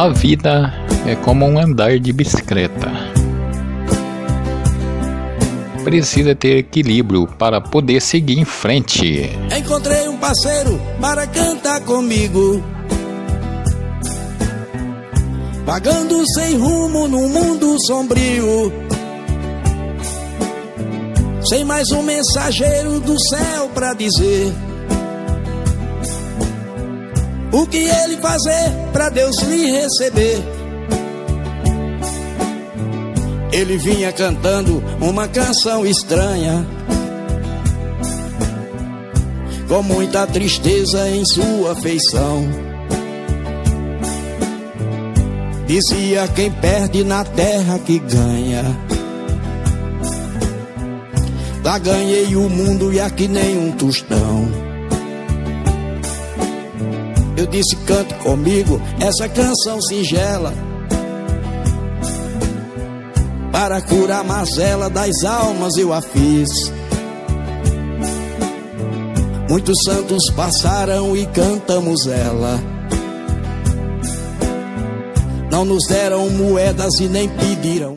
A vida é como um andar de bicicleta. Precisa ter equilíbrio para poder seguir em frente. Encontrei um parceiro para cantar comigo. Vagando sem rumo num mundo sombrio. Sem mais um mensageiro do céu para dizer o que ele fazer para Deus lhe receber. Ele vinha cantando uma canção estranha, com muita tristeza em sua feição. Dizia quem perde na terra que ganha. Lá ganhei o mundo e aqui nem um tostão. Eu disse, cante comigo essa canção singela. Para curar a mazela das almas eu a fiz. Muitos santos passaram e cantamos ela. Não nos deram moedas e nem pediram.